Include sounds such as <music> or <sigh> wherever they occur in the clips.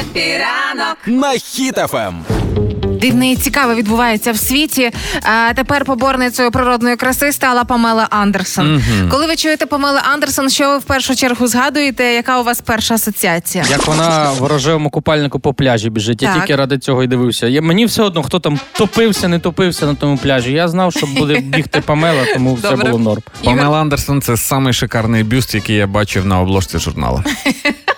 Хеппі ранок на Хіт-ФМ. Дивне і цікаве відбувається в світі. А тепер поборницею природної краси стала Памела Андерсон. Коли ви чуєте Памела Андерсон, що ви в першу чергу згадуєте? Яка у вас перша асоціація? Як вона в рожевому купальнику по пляжі біжить. Я тільки ради цього і дивився. Я, мені все одно, хто там топився, не топився на тому пляжі. Я знав, що буде бігти Памела, тому все Добре. було норм. Памела Андерсон це самий шикарний бюст, який я бачив на обложці журналу. <laughs>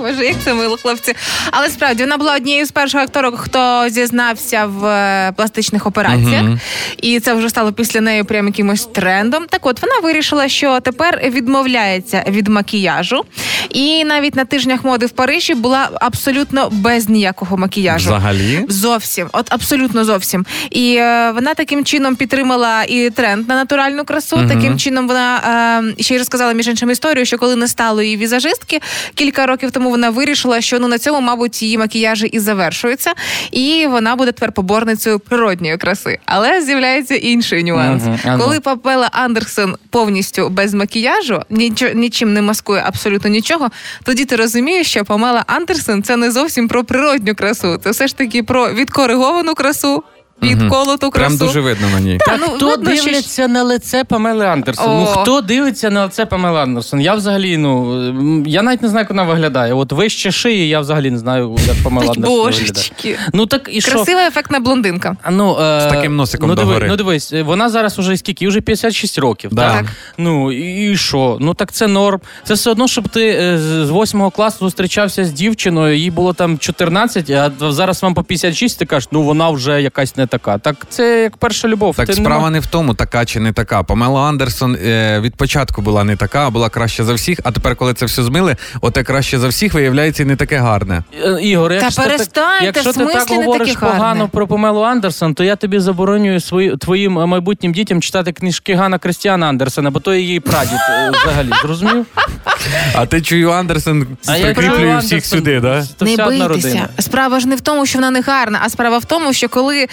Боже, як це мило, хлопці. Але справді вона була однією з перших акторок, хто зізнався в е, пластичних операціях, Мгм. і це вже стало після неї прям якимось трендом. Так от вона вирішила, що тепер відмовляється від макіяжу, і навіть на тижнях моди в Парижі була абсолютно без ніякого макіяжу. Взагалі. Зовсім, от абсолютно зовсім. І е, вона таким чином підтримала і тренд на натуральну красу. Мгм. Таким чином вона е, ще й розказала між іншим історію, що коли не стало її візажистки кілька років тому, вона вирішила, що ну на цьому, мабуть, її макіяжі і завершуються, і вона буде тепер поборницею природньої краси. Але з'являється інший нюанс. Ну. Коли Папела Андерсон повністю без макіяжу, нічо, нічим не маскує абсолютно нічого, тоді ти розумієш, що Памела Андерсон це не зовсім про природню красу, це все ж таки про відкориговану красу, відколоту красу. Прям дуже видно на ній. Та, Так ну, хто видно, що дивиться на лице Памели Андерсон? Ну хто дивиться на лице Памели Андерсон? Я взагалі, ну я навіть не знаю, як вона виглядає. От вище шиї, я взагалі не знаю, як Памела Андерсон виглядає. Ну так і що? Красива ефектна блондинка. А, Ну, е, З таким носиком ну, диви, ну дивись, е, вона зараз уже скільки? Вже 56 років. Да. Так? Так. Ну і, що? Ну так це норм. Це все одно, щоб ти е, з 8 класу зустрічався з дівчиною, їй було там 14, а зараз вам по 56, ти кажеш, ну вона вже якась не така. Так це як перша любов. Так Ти справа нема- не в тому, така чи не така. Памела Андерсон е, від початку була не така, а була краще за всіх. А тепер, коли це все змили, оте краще за всіх виявляється і не таке гарне. Е, Ігор, якщо, перестаньте, ти, якщо ти так говориш таке гарне? погано про Памелу Андерсон, то я тобі заборонюю свої, твоїм е, майбутнім дітям читати книжки Гана Крістіана Андерсена, бо то її прадід е, взагалі. Зрозумів? А ти чую Андерсон прикріплює всіх сюди, да? то не бийтеся. Справа ж не в тому, що вона не гарна, а справа в тому, що коли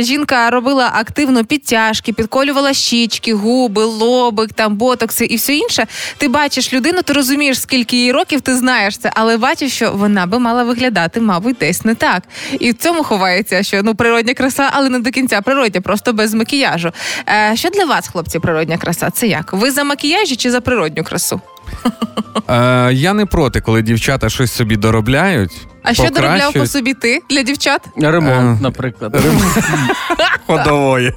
жінка робила активно підтяжки, підколювала щічки, губи, лобик, там ботокси і все інше, ти бачиш людину, ти розумієш, скільки їй років, ти знаєш це, але бачиш, що вона би мала виглядати, мабуть, десь не так. І в цьому ховається, що ну природня краса, але не до кінця природня, просто без макіяжу. Е, що для вас, хлопці, природня краса? Це як? Ви за макіяжі чи за природню красу? Е, я не проти, коли дівчата щось собі доробляють. А що доробляв по собі ти для дівчат? Ремонт, Е. наприклад. <laughs> ходової.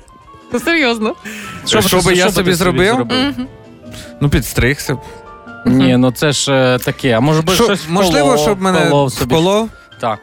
Ну, серйозно. Що би я собі зробив? Мгм. Ну, підстригся. б. Ні, ну це ж е, таке. А може би Що, щось можливо, вколов, щоб мене вколов собі. вколов? Так.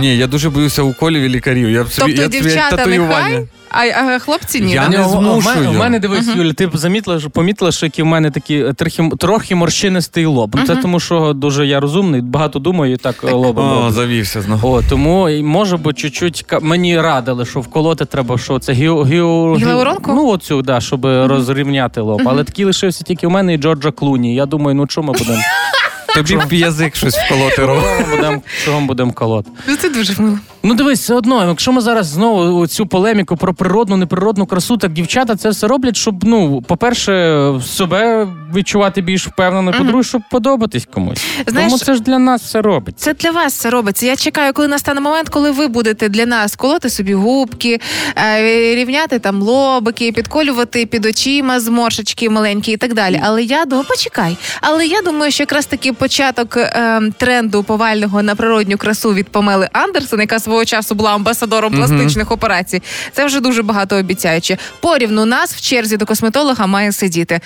Ні, я дуже боюся уколів і лікарів. Я б собі, Тобто я собі дівчата татуювання. нехай, а, а хлопці ні. Я да? не Ні, у- у змушую. мене- У мене дивись, Юля, ти б замітила, що помітила, що який в мене такий е, трохи, трохи морщинистий лоб. Ну, Це тому, що дуже я розумний, багато думаю і так, так. лобом. О, роблю. завівся знову. О, тому і, може би чуть-чуть ка- мені радили, що вколоти треба, що це гіо, гіо, Гіалуронку? Ну, оцю, да, щоб розрівняти лоб. Але такий лишився тільки у мене і Джорджа Клуні. Я думаю, ну чому ми будемо <laughs> Тобі в язик щось вколоти робимо, чого будемо чого будемо колоти? Ну, Це дуже мило. Ну дивись, все одно, якщо ми зараз знову цю полеміку про природну, неприродну красу, так дівчата це все роблять, щоб, ну, по-перше, себе відчувати більш впевнено, по-друге, щоб подобатись комусь. Знаєш- Тому це ж для нас все робиться. Це для вас це робиться. Я чекаю, коли настане момент, коли ви будете для нас колоти собі губки, е, рівняти там лобики, підколювати під очима зморшечки маленькі і так далі. Але я думаю, почекай. Але я думаю, що якраз таки початок е, тренду повального на природню красу від Памели Андерсон, яка свого часу була амбасадором пластичних операцій, це вже дуже багато обіцяюче. Порівну нас в черзі до косметолога має сидіти